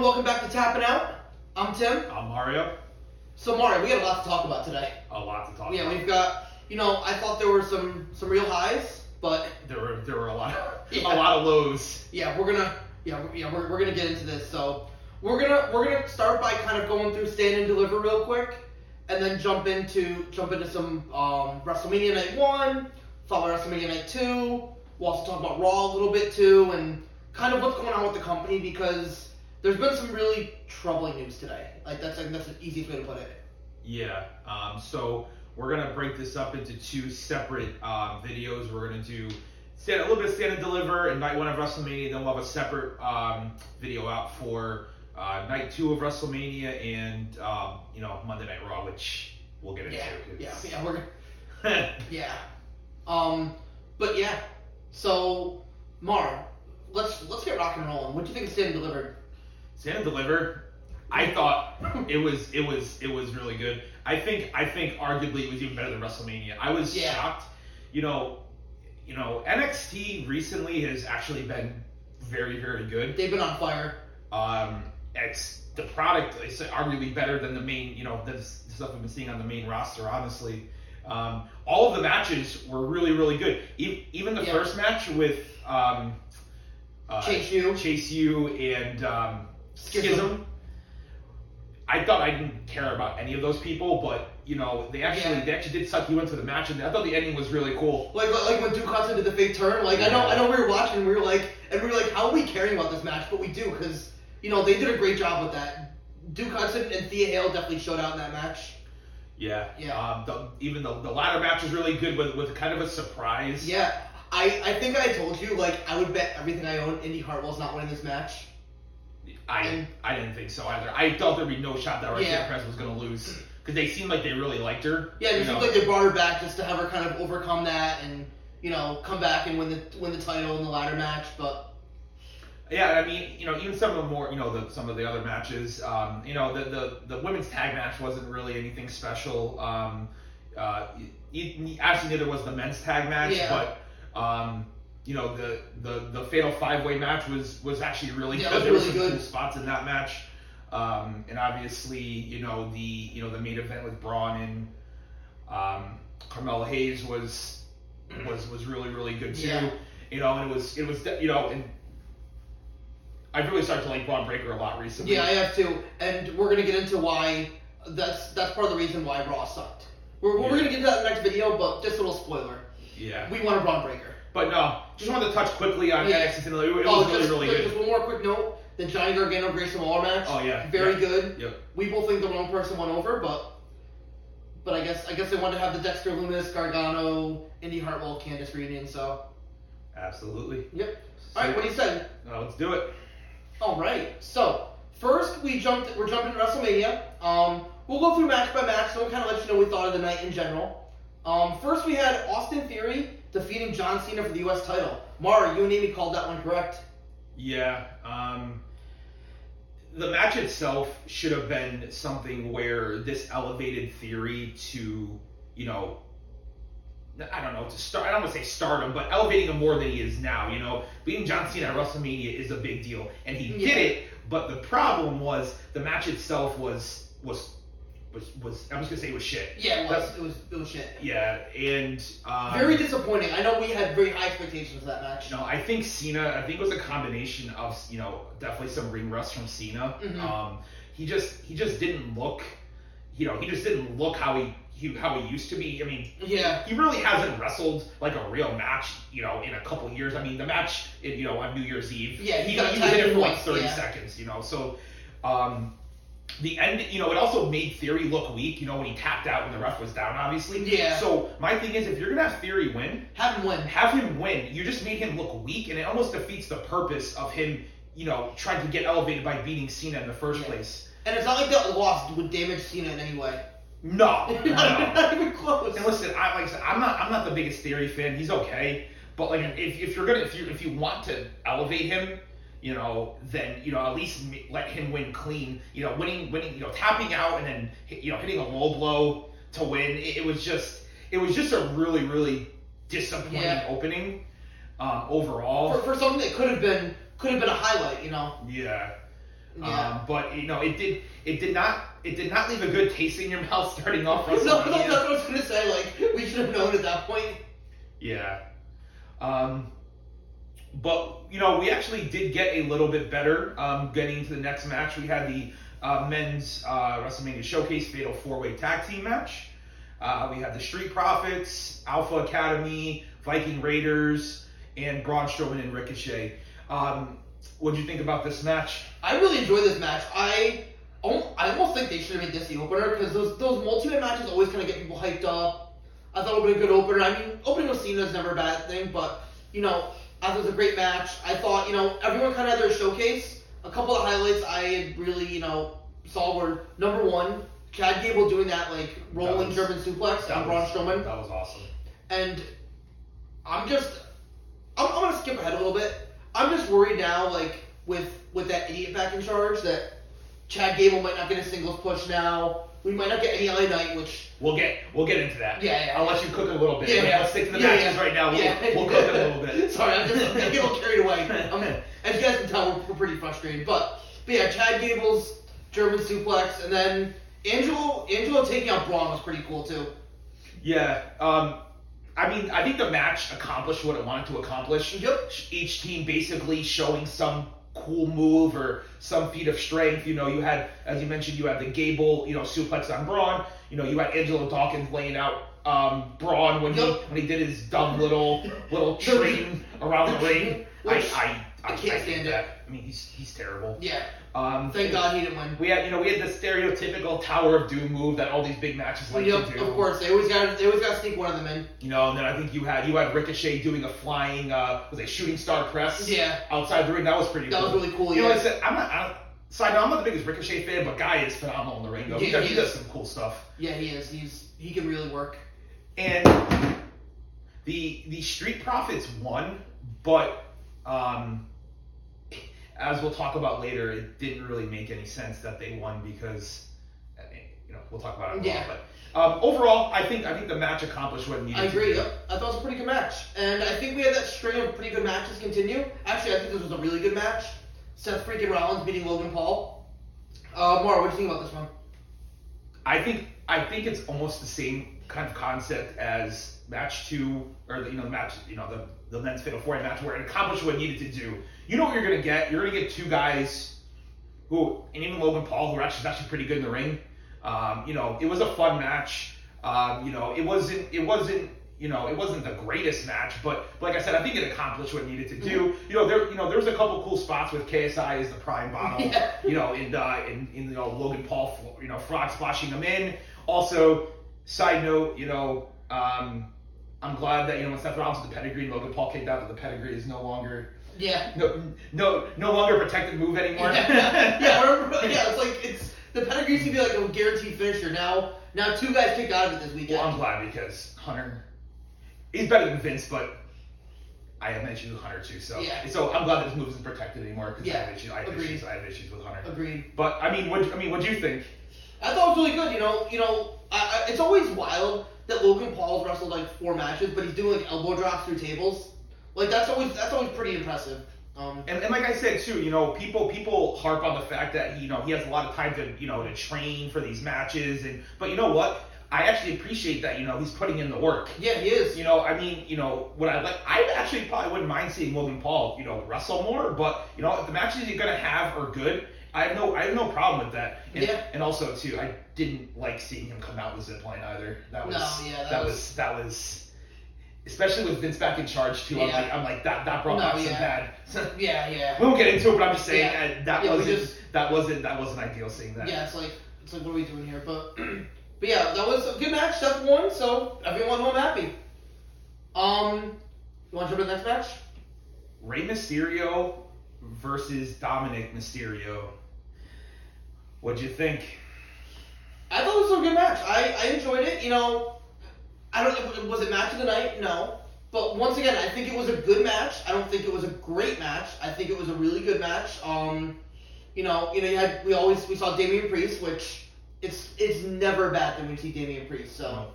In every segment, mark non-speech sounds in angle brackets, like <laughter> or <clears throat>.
everyone. Welcome back to Tapping Out. I'm Tim. I'm Mario. So, Mario, we got a lot to talk about today. A lot to talk Yeah, about. we've got. You know, I thought there were some some real highs, but There were there were a lot <laughs> Yeah. a lot of lows. yeah, we're gonna yeah we're, yeah we're, we're gonna get into this. So we're gonna we're gonna start by kind of going through stand and deliver real quick, and then jump into jump into some um, WrestleMania Night One, follow WrestleMania Night Two. We'll also talk about Raw a little bit too, and kind of what's going on with the company because there's been some really troubling news today. Like that's that's the easiest way to put it. Yeah. Um, so we're gonna break this up into two separate um, videos. We're gonna do stand a little bit of stand and deliver and night one of WrestleMania. Then we'll have a separate um, video out for uh, night two of WrestleMania and um, you know Monday Night Raw, which we'll get into. Yeah, yeah, yeah. We're gonna. <laughs> Yeah. Um, but yeah. So, Mar, let's let's get rock and rolling. What do you think of Stand and Delivered? Stand and deliver. I thought it was it was it was really good. I think I think arguably it was even better than WrestleMania. I was Yeah. shocked. You know, you know NXT recently has actually been very very good. They've been on fire. Um, it's the product is arguably better than the main you know the stuff we've been seeing on the main roster. Honestly, um, all of the matches were really really good. E- even the Yeah. first match with um, uh, Chase U. Chase U and um, Schism. Schism. I thought I didn't care about any of those people, but you know they actually Yeah. they actually did suck you into the match, and I thought the ending was really cool. Like like when Duke Hudson did the fake turn. Like I know I know we were watching. and We were like and we were like, how are we caring about this match? But we do because you know they did a great job with that. Duke Hudson and Thea Hale definitely showed out in that match. Yeah, Yeah. Um, the, even the the ladder match was really good with with kind of a surprise. Yeah. I, I think I told you like I would bet everything I own Indy Hartwell's not winning this match. I I didn't think so either. I thought there'd be no shot that Raquel Yeah. Perez was gonna lose because they seemed like they really liked her. Yeah, it you seems know. like they brought her back just to have her kind of overcome that and you know come back and win the win the title in the ladder match. But Yeah, I mean, you know, even some of the more, you know, the, some of the other matches, um, you know, the, the, the women's tag match wasn't really anything special. Um, uh, actually, neither was the men's tag match, Yeah. but, um, you know, the, the, the fatal five way match was, was actually really Yeah, good. was there were really some good. cool spots in that match. Um, and obviously, you know, the, you know, the main event with Bron and, um, Carmelo Hayes was, was, was really, really good too. Yeah. You know, and it was, it was, you know, and I've really started to like Bron Breakker a lot recently. yeah, I have to, and we're gonna get into why that's that's part of the reason why Raw sucked. We're, we're gonna get into that in the next video, but just a little spoiler. Yeah. We want a Bron Breakker. But no, just wanted to touch quickly on Yeah. NXT. It was really, oh, really, just, really good. just one more quick note: the Johnny Gargano Grayson Waller match. Oh yeah. very yeah. good. Yep. We both think the wrong person won over, but but I guess I guess they wanted to have the Dexter Lumis, Gargano, Indy Hartwell, Candice reunion. So Absolutely. yep. All right, what do you say? Uh, let's do it. All right. So first we jumped. We're jumping to WrestleMania. Um, we'll go through match by match. So we'll kind of let you know what we thought of the night in general. Um, first we had Austin Theory defeating John Cena for the U.S. title. Mara, you and Amy called that one correct. Yeah. Um, the match itself should have been something where this elevated theory to, you know, I don't know, to start, I don't want to say stardom, but elevating him more than he is now. You know, beating John Cena at WrestleMania is a big deal, and he Yeah. did it. But the problem was the match itself was was was was I was gonna say it was shit. Yeah, it was. It was. It was shit. Yeah, and um, Very disappointing. I know we had very high expectations for that match. No, I think Cena. I think it was a combination of you know definitely some ring rust from Cena. Mhm. Um, he just he just didn't look, you know, he just didn't look how he, he how he used to be. I mean, Yeah. he really hasn't wrestled like a real match, you know, in a couple years. I mean, the match, you know, on New Year's Eve, Yeah, he he, got he was in it for like thirty yeah. seconds, you know. So, um, the end, you know, it also made Theory look weak, you know, when he tapped out when the ref was down, obviously. Yeah. So my thing is, if you're gonna have Theory win, Have him win. have him win. You just made him look weak, and it almost defeats the purpose of him, you know, trying to get elevated by beating Cena in the first Yeah. place. And it's not like that loss would damage Cena in any way. No, <laughs> not, no. not even close. And listen, I like I said, I'm not I'm not the biggest Theory fan. He's okay, but like if, if you're gonna if you if you want to elevate him, you know, then you know at least let him win clean. You know, winning winning you know tapping out and then you know hitting a low blow to win. It, it was just it was just a really really disappointing Yeah. opening um, overall. for, for something that could have been could have been a highlight, you know. yeah. Yeah. Um, but you know, it did it did not it did not leave a good taste in your <laughs> mouth starting off No, no, that's what I was gonna say. Like we should have known at that point. Yeah. Um, but you know, we actually did get a little bit better. Um, getting into the next match, we had the uh, men's uh, WrestleMania Showcase Fatal Four Way Tag Team match. Uh, we had the Street Profits, Alpha Academy, Viking Raiders, and Braun Strowman and Ricochet. Um, what did you think about this match? I really enjoyed this match. I I almost think they should have made this the opener because those those multi-man matches always kind of get people hyped up. I thought it would be a good opener. I mean, opening with Cena is never a bad thing, but you know, I thought it was a great match. I thought you know everyone kind of had their showcase. A couple of highlights I had really you know saw were number one, Chad Gable doing that like rolling was- German suplex on Braun Strowman. That was awesome. And I'm just, I'm, I'm gonna skip ahead a little bit. I'm just worried now, like with with that idiot back in charge, that Chad Gable might not get a singles push now. We might not get any Knight, which We'll get we'll get into that. Yeah, yeah, I'll let you cook it a little bit. Yeah, yeah. Let's stick to the Yeah, matches yeah. right now. We'll, Yeah. we'll cook it a little bit. <laughs> Sorry, I'm just I'm getting a little carried away. <laughs> I'm, as you guys can tell, we're, we're pretty frustrated. But but yeah, Chad Gable's German suplex, and then Angelo Angelo taking out Braun was pretty cool too. Yeah. Um, I mean, I think the match accomplished what it wanted to accomplish. Yep. Each team basically showing some cool move or some feat of strength. You know, you had, as you mentioned, you had the Gable, you know, suplex on Braun. You know, you had Angelo Dawkins laying out um, Braun when he when he did his dumb little little <laughs> train around the ring. I I, I, I can't hate stand it. that. I mean, he's he's terrible. Yeah. Um, Thank God he didn't win. We had, you know, we had the stereotypical Tower of Doom move that all these big matches like Yep, to do. of course. They always got they always got to sneak one of them in. You know, and then I think you had you had Ricochet doing a flying, uh, was a shooting star press? Yeah. Outside the ring, that was pretty. That cool. was really cool, You know, yeah. like I said I'm not. I don't, side note, I'm not the biggest Ricochet fan, but guy is phenomenal in the ring. Though he, Yeah, does, he he does some cool stuff. Yeah, he is. He's he can really work. And the the Street Profits won, but um, as we'll talk about later, it didn't really make any sense that they won because you know we'll talk about it. a Yeah. But um, overall, I think I think the match accomplished what it needed I agree. to do. Yep. I thought it was a pretty good match, and I think we had that string of pretty good matches continue. Actually, I think this was a really good match. Seth freaking Rollins beating Logan Paul. Uh, Mara, what do you think about this one? I think I think it's almost the same kind of concept as match two or the, you know the match you know the the men's fatal four match where it accomplished what it needed to do. You know what you're gonna get. You're gonna get two guys who and even Logan Paul who are actually actually pretty good in the ring. Um, you know it was a fun match. Um, you know it wasn't it wasn't you know it wasn't the greatest match, but like I said, I think it accomplished what it needed to do. You know there you know there was a couple cool spots with KSI as the prime bottle <laughs> Yeah. you know, in uh, in, in you know Logan Paul, you know, frog splashing him in. Also, side note, you know, um, I'm glad that you know when Seth Rollins with the pedigree Logan Paul kicked out that the pedigree is no longer Yeah. no no no longer a protected move anymore. yeah, <laughs> yeah, remember, yeah, it's like it's the pedigree used to be like a guaranteed finisher. Now, now two guys kicked out of it this weekend. Well, I'm glad because Hunter, he's better than Vince, but I have issues with Hunter too. So Yeah. so I'm glad that his move isn't protected anymore because I have issues. I have agreed. issues. I have issues with Hunter. Agreed. But I mean, what I mean, what do you think? I thought it was really good. You know, you know, I, I, it's always wild that Logan Paul's wrestled like four matches, but he's doing like elbow drops through tables. Like that's always that's always pretty impressive. Um, And, and like I said too, you know, people people harp on the fact that you know he has a lot of time to you know to train for these matches, and but you know what? I actually appreciate that you know he's putting in the work. yeah, he is. You know, I mean, you know, what I like, I actually probably wouldn't mind seeing Logan Paul, you know, wrestle more, but you know, if the matches you're gonna have are good, I have no, I have no problem with that. And, Yeah. And also too, I didn't like seeing him come out with zip line either. That was, No, yeah, that that was- was, that was, especially with Vince back in charge too. I'm like, I'm like that, that brought No, back some bad. <laughs> Yeah, yeah. we won't get into it, but I'm just saying Yeah. uh, that Yeah, wasn't, just- that wasn't, that wasn't ideal seeing that. Yeah, it's like it's like what are we doing here? But <clears throat> but yeah, that was a good match. Seth one. so everyone home happy. Um, you want to jump to the next match? Rey Mysterio versus Dominic Mysterio. What'd you think? I thought it was a good match. I, I enjoyed it. You know, I don't. Was it match of the night? No. But once again, I think it was a good match. I don't think it was a great match. I think it was a really good match. Um, you know, you know, you had we always we saw Damian Priest, which it's it's never bad when we see Damian Priest. So.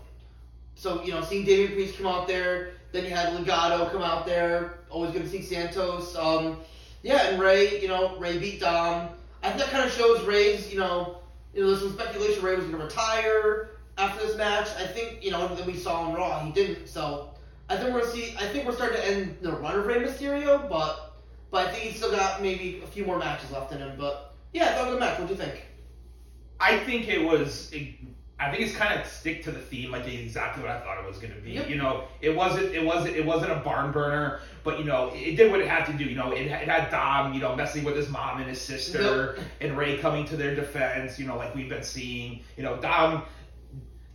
So, you know, seeing Damian Priest come out there, then you had Legado come out there, always good to see Santos. Um, yeah, and Rey, you know, Rey beat Dom. I think that kind of shows Rey's, you know, you know, there's some speculation Rey was going to retire after this match. I think, you know, then we saw on Raw he didn't. So I think we're see. I think we're starting to end the run of Rey Mysterio, but but I think he's still got maybe a few more matches left in him. But yeah, it was a match. What do you think? I think it was. It, I think it's kind of stick to the theme, like exactly what I thought it was going to be. Yep. You know, it wasn't. It wasn't. It wasn't a barn burner, but you know, it did what it had to do. You know, it, it had Dom, you know, messing with his mom and his sister, and Rey coming to their defense. You know, like we've been seeing. You know, Dom.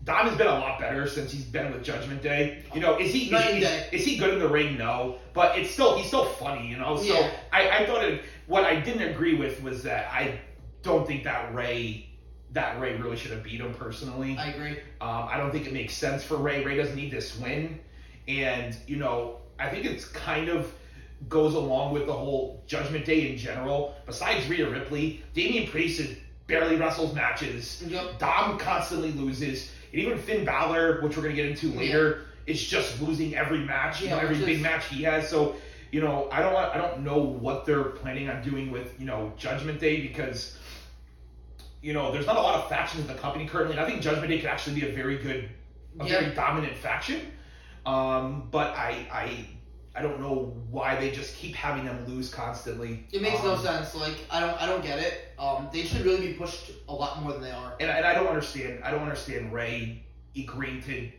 Dom has been a lot better since he's been with Judgment Day. You know, is he is, is, is he good in the ring? No, but it's still he's still funny. You know, so Yeah. I, I thought it. What I didn't agree with was that I don't think that Rey that Rey really should have beat him personally. I agree. Um, I don't think it makes sense for Rey. Rey doesn't need this win, and you know I think it's kind of goes along with the whole Judgment Day in general. Besides Rhea Ripley, Damian Priest is barely wrestles matches. Yep. Dom constantly loses, and even Finn Balor, which we're gonna get into later, is just losing every match. you know, every big is- match he has. So. You know, I don't. I don't know what they're planning on doing with you know Judgment Day because you know, there's not a lot of factions in the company currently, and I think Judgment Day could actually be a very good, a Yeah. very dominant faction. Um, but I, I, I don't know why they just keep having them lose constantly. It makes no Um, sense. Like I don't I don't get it. Um, they should really be pushed a lot more than they are. And, and I don't understand. I don't understand Rey agreeing to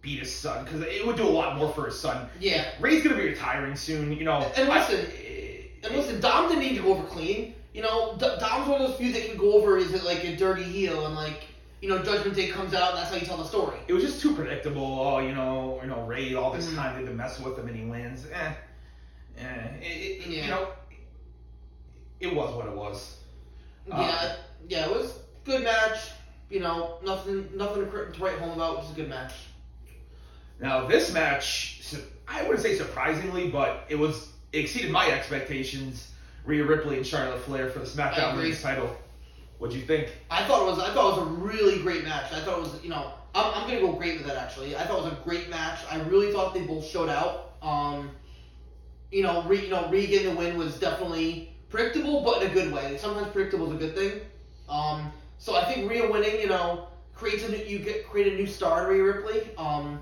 beat his son because it would do a lot more for his son. Yeah. Rey's gonna be retiring soon. You know. And I- listen, And listen, Dom didn't need to go over clean. You know, D- Dom's one of those few that can go over is it like a dirty heel and like you know Judgment Day comes out and that's how you tell the story. it was just too predictable. Oh, you know, you know, Rey all this Mhm. time they've been messing with him and he wins. Eh, eh. It, it, Yeah. You know, it was what it was. Uh, yeah, yeah, it was good match. You know, nothing nothing to write home about. It was a good match. Now this match, I wouldn't say surprisingly, but it was it exceeded my expectations. Rhea Ripley and Charlotte Flair for the SmackDown. Women's title. What'd you think? I thought it was I thought it was a really great match. I thought it was you know I'm, I'm gonna go great with that actually. I thought it was a great match. I really thought they both showed out. Um, you know, Re, you know, Rhea getting the win was definitely predictable, but in a good way. Sometimes predictable is a good thing. Um, so I think Rhea winning, you know, creates a new, you get create a new star in Rhea Ripley. Um,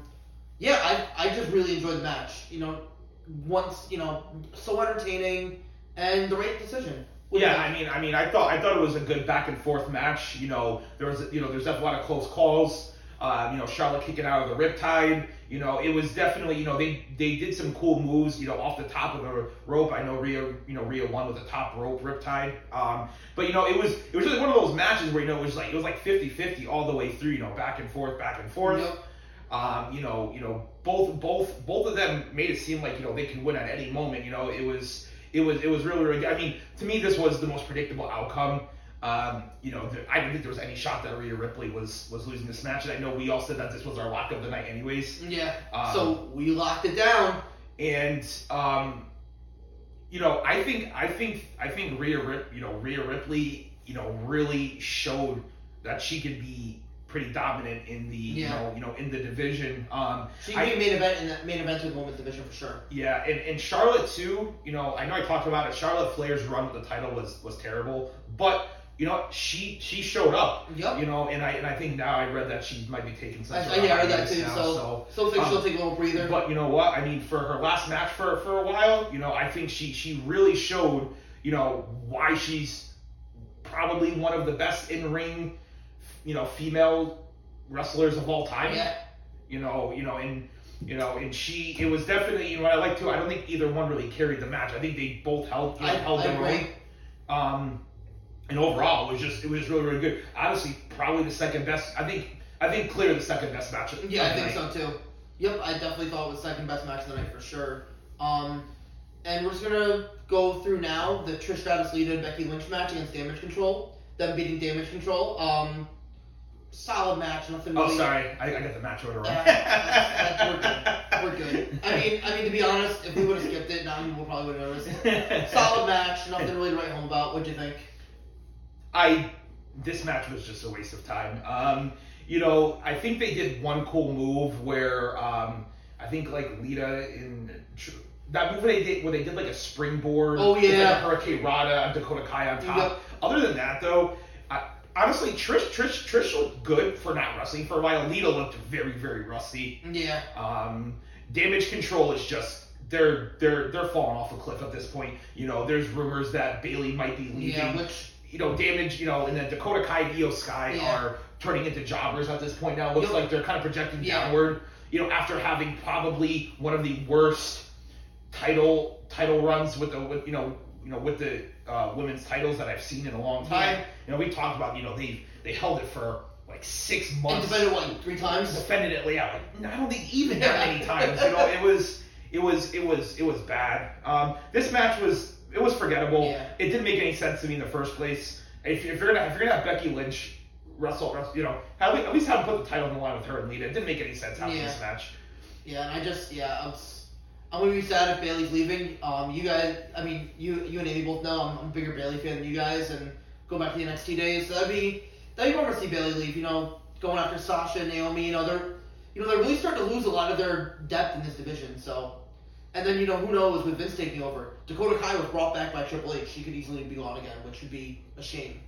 yeah, I I just really enjoyed the match. You know, once you know, so entertaining and the right decision. Yeah. I mean, I mean, I thought I thought it was a good back and forth match. You know, there was you know there's a lot of close calls. Um, you know, Charlotte kicking out of the Riptide. You know, it was definitely you know they they did some cool moves. You know, off the top of the rope. I know Rhea you know Rhea won with the top rope Riptide. Um, but you know it was it was really one of those matches where you know it was like it was like 50-50 all the way through. You know, back and forth, back and forth. Yep. Um, you know, you know, both both both of them made it seem like you know they can win at any moment. You know, it was it was it was really really. Good. I mean, to me, this was the most predictable outcome. Um, you know, there, I don't think there was any shot that Rhea Ripley was was losing this match, and I know we all said that this was our lock of the night, anyways. Yeah. Um, so we locked it down. And um, you know, I think I think I think Rhea Rip, you know, Rhea Ripley, you know, really showed that she could be pretty dominant in the you know you know in the division. Um, She I- can be main event in that main event of the women's division for sure. Yeah, and, and Charlotte too. You know, I know I talked about it. Charlotte Flair's run with the title was was terrible, but you know she she showed up. Yep. You know, and I and I think now I read that she might be taking some. I, yeah, I read that too. now, so, so, think um, she'll take a little breather. But you know what? I mean, for her last match for for a while, you know, I think she she really showed you know why she's probably one of the best in ring, you know, female wrestlers of all time yeah, you know, you know, and you know, and she, it was definitely, you know, what I like to. I don't think either one really carried the match. I think they both held, you know, I, held I their own. Um, and overall, it was just, it was really, really good. Honestly, probably the second best. I think, I think clear the second best match. of- Yeah, I think night. so too. Yep, I definitely thought it was second best match of the night for sure. Um, and we're just gonna go through now the Trish Stratus Lita and Becky Lynch match against Damage Control. Them beating Damage Control. Um, solid match. Nothing. Oh, really, sorry, I, I got the match order wrong. Uh, that's- We're good. I mean, I mean to be honest, if we would have skipped it, now we probably would have noticed. Solid match. Nothing really to write home about. What'd you think? I this match was just a waste of time. Um, you know, I think they did one cool move where um, I think like Lita in that move they did where they did like a springboard, Oh, with, like, yeah. a Hurricanrana on Dakota Kai on top. Yep. other than that though, honestly, Trish Trish Trish looked good for not wrestling for a while. Lita looked very very rusty. Yeah. Um, damage control is just they're they're they're falling off a cliff at this point. You know, there's rumors that Bayley might be leaving. Yeah, which you know, damage. You know, and then Dakota Kai Iyo Sky Yeah. are turning into jobbers at this point now. It looks like they're kind of projecting Yeah. downward. You know, after having probably one of the worst title title runs with the with you know you know with the uh, women's titles that I've seen in a long time. Yeah. You know, we talked about you know they they held it for like six months. and defended what three times. defended it yeah like I don't think even that many <laughs> times you know it was it was it was it was bad um this match was it was forgettable Yeah. it didn't make any sense to me in the first place if, if you're gonna if you're gonna have Becky Lynch wrestle, wrestle you know have, at least have them put the title on the line with her and Lita it didn't make any sense after Yeah. this match Yeah, and I just yeah, I was, I'm gonna be sad if Bayley's leaving. Um, you guys, I mean, you you and Amy both know I'm, I'm a bigger Bayley fan than you guys, and go back to the NXT days. So that'd be that'd be bummer to see Bayley leave. You know, going after Sasha and Naomi. You know, they're you know they're really starting to lose a lot of their depth in this division. So, and then you know who knows with Vince taking over, Dakota Kai was brought back by Triple H. She could easily be gone again, which would be a shame.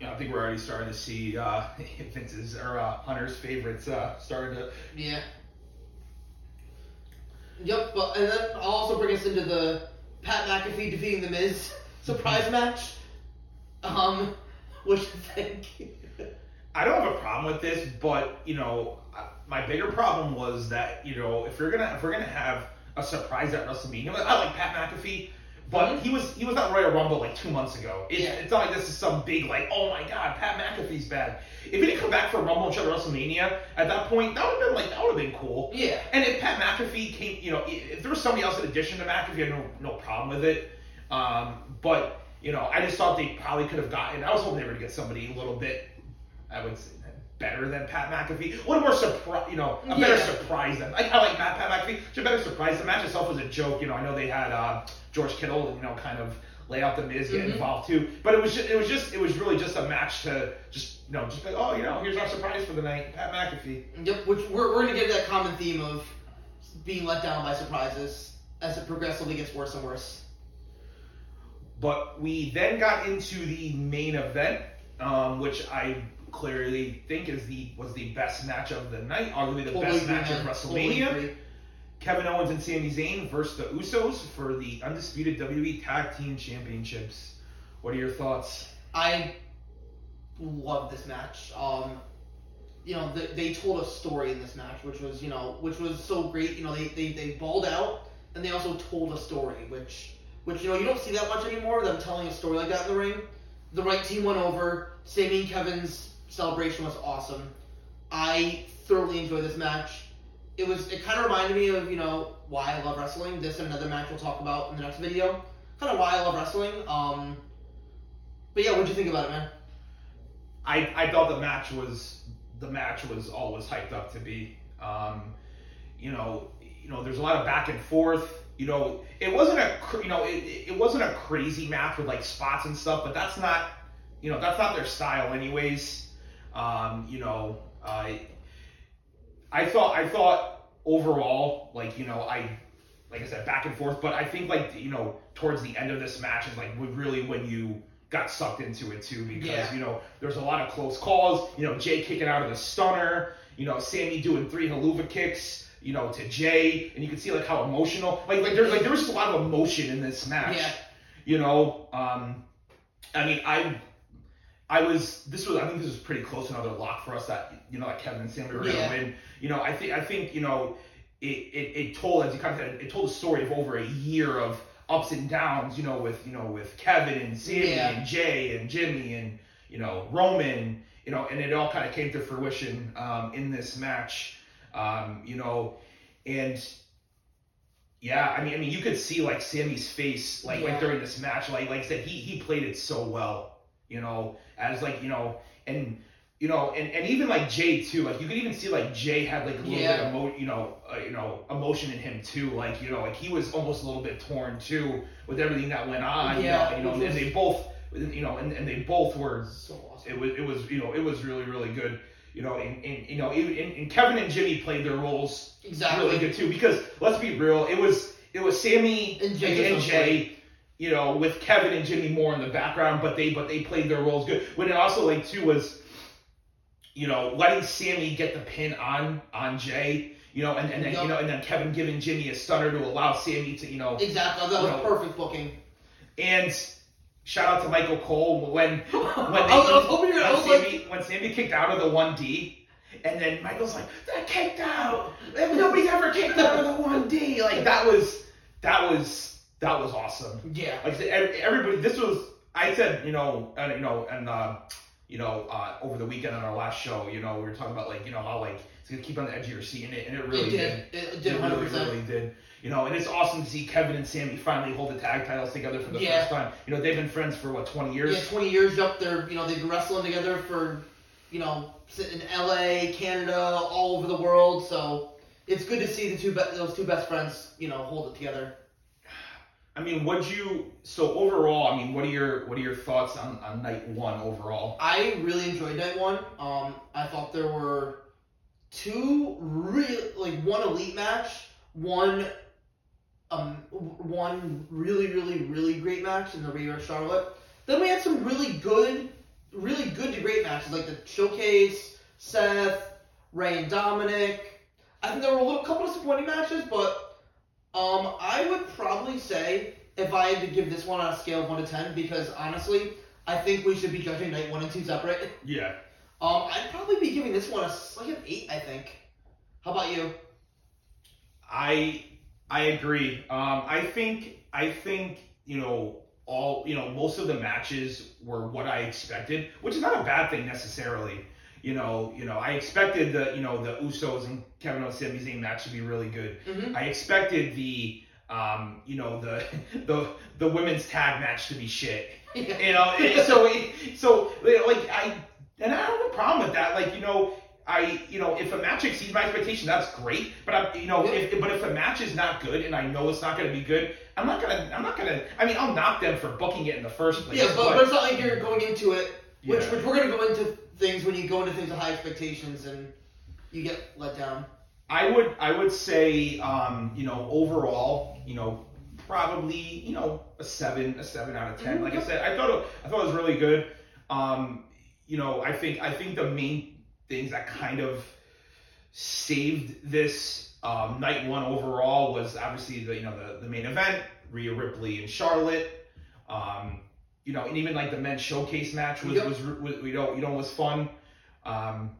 know I think we're already starting to see uh <laughs> Vince's or uh, Hunter's favorites uh starting to Yeah. Yep, but and then I'll also bring us into the Pat McAfee defeating the Miz surprise match. Um, what you think? <laughs> I don't have a problem with this, but you know, my bigger problem was that you know if you're gonna if we're gonna have a surprise at WrestleMania, I like Pat McAfee, but he was he was at Royal Rumble like two months ago. It's, Yeah. it's not like this is some big like oh my god Pat McAfee's bad. If he didn't come back for Rumble and WrestleMania at that point, that would have been like that would have been cool. Yeah. And if Pat McAfee came, you know, if there was somebody else in addition to McAfee, I had no, no problem with it. Um, but, you know, I just thought they probably could have gotten, I was hoping they were going to get somebody a little bit, I would say, better than Pat McAfee. What a more surprise, you know, a better Yeah. surprise than, like, I like Pat, Pat McAfee, just a better surprise. The match itself was a joke, you know, I know they had uh, George Kittle, you know, kind of lay out the Miz, get Mhm. involved too. But it was just, it was just, it was really just a match to just, you know, just like, oh, you know, here's our surprise for the night, Pat McAfee. Yep. Which we're we're gonna get that common theme of being let down by surprises as it progressively gets worse and worse. But we then got into the main event, um, which I clearly think is the was the best match of the night, arguably the Totally best match of. Totally WrestleMania. Kevin Owens and Sami Zayn versus the Usos for the undisputed WWE Tag Team Championships. What are your thoughts? I love this match. Um, you know, they, they told a story in this match, which was, you know, which was so great. You know, they, they, they balled out, and they also told a story, which, which you know, you don't see that much anymore. Them telling a story like that in the ring. The right team went over. Sami and Kevin's celebration was awesome. I thoroughly enjoyed this match. It was, it kind of reminded me of, you know, why I love wrestling. This and another match we'll talk about in the next video. Kind of why I love wrestling. Um, but yeah, what'd you think about it, man? I, I thought the match was the match was always hyped up to be. Um, you know, you know, there's a lot of back and forth. You know, it wasn't a you know it, it wasn't a crazy match with like spots and stuff, but that's not you know that's not their style anyways. Um, you know, I I thought I thought overall like you know I like I said back and forth, but I think like you know towards the end of this match is like really when you got sucked into it too because Yeah. you know there's a lot of close calls. You know Jay kicking out of the stunner. You know Sami doing three Helluva kicks. You know to Jay, and you can see like how emotional like like there's like there was a lot of emotion in this match. Yeah. You know, um, I mean I. I was. This was. I think this was pretty close to another lock for us. That you know, that Kevin and Sami were gonna win. You know, I think. I think. You know, it, it, it told as you kind of said, it told a story of over a year of ups and downs. You know, with you know with Kevin and Sami Yeah. and Jay and Jimmy and you know Roman. You know, and it all kind of came to fruition um, in this match. Um, you know, and yeah, I mean, I mean, you could see like Sami's face like Yeah. like during this match. Like like I said, he he played it so well. You know, as like you know, and you know, and, and even like Jay too. Like you could even see like Jay had like a little Yeah. bit of emo- you know, uh, you know, emotion in him too. Like you know, like he was almost a little bit torn too with everything that went on. Yeah, you know, you know, which and they both, you know, and, and they both were So awesome. it was it was you know it was really really good you know and, and you know even and, and Kevin and Jimmy played their roles Exactly. really good too because let's be real it was it was Sami And Jay and, was so Jay you know, with Kevin and Jimmy Moore in the background, but they but they played their roles good. What it also like too was, you know, letting Sami get the pin on on Jay, you know, and, and then Yup. you know, and then Kevin giving Jimmy a stunner to allow Sami to, you know, Exactly. That was No. perfect booking. and shout out to Michael Cole when <laughs> when I they was, I was hoping you were. I when was like, Sami, when Sami kicked out of the one D, and then Michael's like, "They're kicked out. Nobody's ever kicked out of the one D." Like that was that was that was awesome. yeah. Like I said, everybody, this was I said, you know, and you know, and uh, you know, uh, over the weekend on our last show, you know, we were talking about like, you know, how like it's gonna keep on the edge of your seat, and it, and it really it did. It, It did 100. really, really did. You know, and it's awesome to see Kevin and Sami finally hold the tag titles together for the Yeah. first time. You know, they've been friends for what, 20 years? Yeah, 20 years up there. You know, they've been wrestling together for, you know, in LA, Canada, all over the world. So it's good to see the two be- those two best friends, you know, hold it together. I mean, what you so overall? I mean, what are your what are your thoughts on, on night one overall? I really enjoyed night one. Um, I thought there were two real, like one elite match, one, um, one really, really, really great match in the Rhea Charlotte. Then we had some really good, really good to great matches, like the showcase, Seth, Rey and Dominic. I think there were a little couple disappointing matches, but um, I would probably say if I had to give this one on a scale of one to ten, because honestly, I think we should be judging night one and two separate. Yeah, Um, I'd probably be giving this one a like an eight. I think. How about you? I I agree. Um, I think I think you know all you know most of the matches were what I expected, which is not a bad thing necessarily. You know, you know, I expected the you know the Usos and Kevin Owens Sami Zayn match to be really good. Mm-hmm. I expected the um, you know the <laughs> the the women's tag match to be shit. <laughs> You know, so it- so like I and I don't have a problem with that. Like you know, I you know if a match exceeds my expectation, that's great. But I you know Yeah. if but if a match is not good and I know it's not going to be good, I'm not gonna I'm not gonna. I mean, I'll knock them for booking it in the first place. Yeah, but, but it's not like you're going into it. Which, Yeah. which we're gonna go into things when you go into things with high expectations and you get let down. I would I would say um, you know overall you know probably you know a seven a seven out of 10 Mhm. Like I said, I thought it, I thought it was really good. Um, you know, I think I think the main things that kind of saved this um, night one overall was obviously the you know the, the main event Rhea Ripley and Charlotte. Um, you know, and even like the men's showcase match was Yep. was, was you know you know was fun. Um,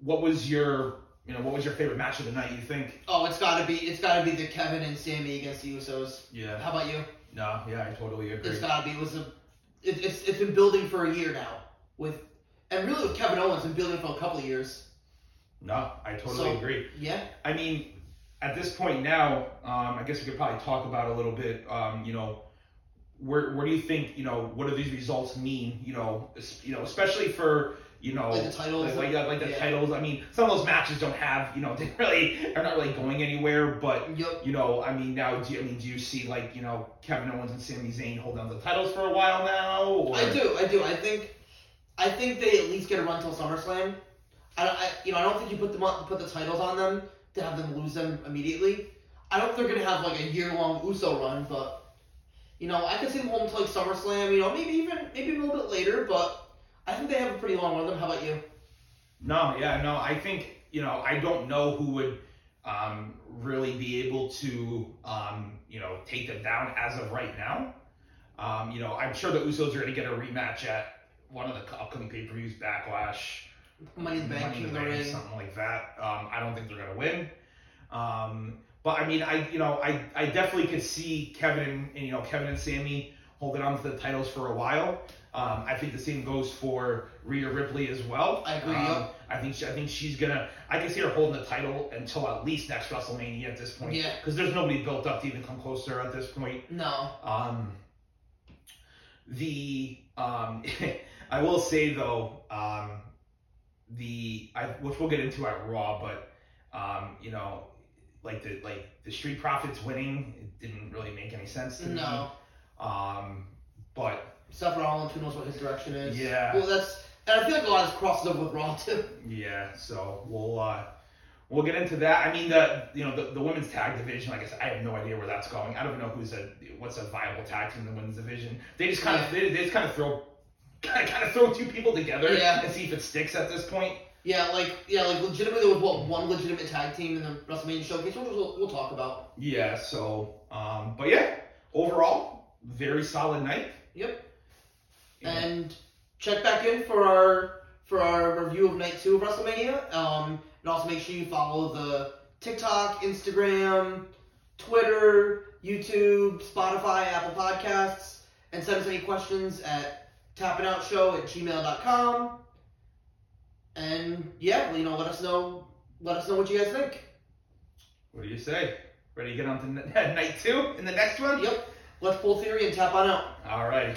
what was your you know what was your favorite match of the night? You think? Oh, it's gotta be it's gotta be the Kevin and Sami against the Usos. Yeah. How about you? No. Yeah, I totally agree. It's gotta be. It was a. It, it's it's been building for a year now with, and really with Kevin Owens, been building for a couple of years. No, I totally So- agree. Yeah. I mean, at this point now, um, I guess we could probably talk about a little bit. Um, you know, where where do you think you know what do these results mean? You know, you know, especially for you know Like the titles. like, like, like the Yeah. titles. I mean, some of those matches don't have you know <laughs> they really are not really going anywhere. But Yup. you know, I mean, now do you, I mean do you see like you know Kevin Owens and Sami Zayn hold on to the titles for a while now? Or I do, I do. I think, I think they at least get a run till SummerSlam. I, I you know, I don't think you put them on, put the titles on them to have them lose them immediately. I don't think they're gonna have like a year long USO run, but you know, I could see them hold until like SummerSlam. You know, maybe even maybe a little bit later, but I think they have a pretty long run. Them. How about you? No, yeah, no. I think you know I don't know who would um, really be able to um, you know take them down as of right now. Um, you know, I'm sure the Usos are going to get a rematch at one of the upcoming pay per views, Backlash, Money in the Bank, Money in the Bank, something like that. Um, I don't think they're going to win. Um, but I mean, I you know I, I definitely could see Kevin and you know Kevin and Sami holding on to the titles for a while. Um, I think the same goes for Rhea Ripley as well. I agree, Um. I think she, I think she's gonna. I can see her holding the title until at least next WrestleMania at this point. Yeah. Because there's nobody built up to even come close to her at this point. No. Um, the um, <laughs> I will say though, um, the I which we'll get into at Raw, but um, you know, like the like the Street Profits winning, it didn't really make any sense to me. No. Um, but Seth Rollins, who knows what his direction is. Yeah. Well, that's and I feel like a lot of this crosses over with Raw too. yeah, so we'll uh, we'll get into that. I mean, the you know the, the women's tag division. Like I said, I have no idea where that's going. I don't even know who's a what's a viable tag team in the women's division. They just kind of they, they just kind of throw kind of kind of throw two people together Yeah. and see if it sticks at this point. Yeah, like yeah, like legitimately there was what one legitimate tag team in the WrestleMania showcase, which we'll, we'll talk about. Yeah. So, um, but yeah, overall, very solid night. Yep. Yeah. And check back in for our for our review of night two of WrestleMania. Um, and also make sure you follow the TikTok, Instagram, Twitter, YouTube, Spotify, Apple Podcasts, and send us any questions at tappingoutshow at gmail.com. And yeah, you know, let us know let us know what you guys think. What do you say? Ready to get on to n- <laughs> night two in the next one? Yep. Let's pull theory and tap on out. All right.